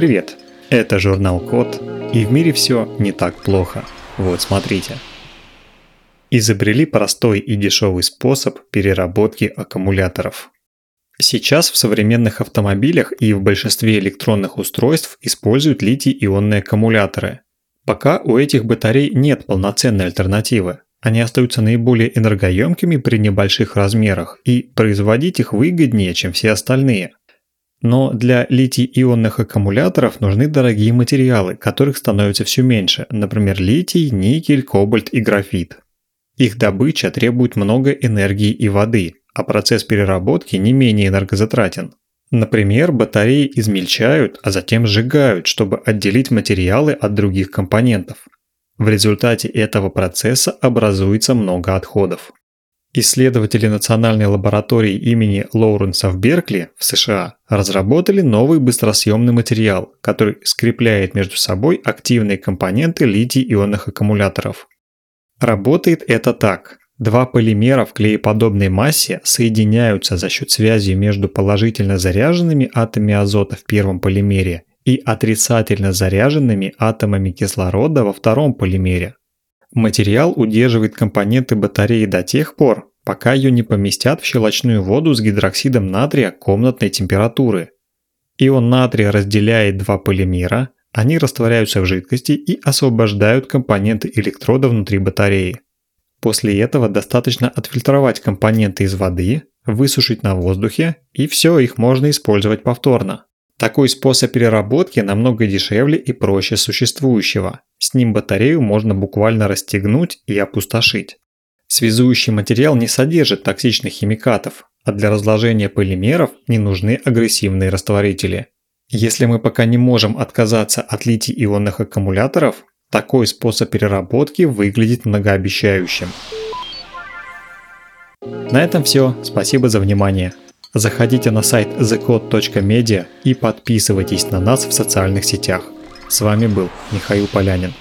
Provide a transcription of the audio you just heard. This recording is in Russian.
Привет! Это журнал Код, и в мире все не так плохо. Вот смотрите. Изобрели простой и дешевый способ переработки аккумуляторов. Сейчас в современных автомобилях и в большинстве электронных устройств используют литий-ионные аккумуляторы. Пока у этих батарей нет полноценной альтернативы. Они остаются наиболее энергоемкими при небольших размерах, и производить их выгоднее, чем все остальные – но для литий-ионных аккумуляторов нужны дорогие материалы, которых становится все меньше, например, литий, никель, кобальт и графит. Их добыча требует много энергии и воды, а процесс переработки не менее энергозатратен. Например, батареи измельчают, а затем сжигают, чтобы отделить материалы от других компонентов. В результате этого процесса образуется много отходов. Исследователи Национальной лаборатории имени Лоуренса в Беркли в США разработали новый быстросъемный материал, который скрепляет между собой активные компоненты литий-ионных аккумуляторов. Работает это так. Два полимера в клееподобной массе соединяются за счет связи между положительно заряженными атомами азота в первом полимере и отрицательно заряженными атомами кислорода во втором полимере. Материал удерживает компоненты батареи до тех пор, пока ее не поместят в щелочную воду с гидроксидом натрия комнатной температуры. Ион натрия разделяет два полимера, они растворяются в жидкости и освобождают компоненты электрода внутри батареи. После этого достаточно отфильтровать компоненты из воды, высушить на воздухе, и все, их можно использовать повторно. Такой способ переработки намного дешевле и проще существующего. С ним батарею можно буквально расстегнуть и опустошить. Связующий материал не содержит токсичных химикатов, а для разложения полимеров не нужны агрессивные растворители. Если мы пока не можем отказаться от литий-ионных аккумуляторов, такой способ переработки выглядит многообещающим. На этом все. Спасибо за внимание. Заходите на сайт thecode.media и подписывайтесь на нас в социальных сетях. С вами был Михаил Полянин.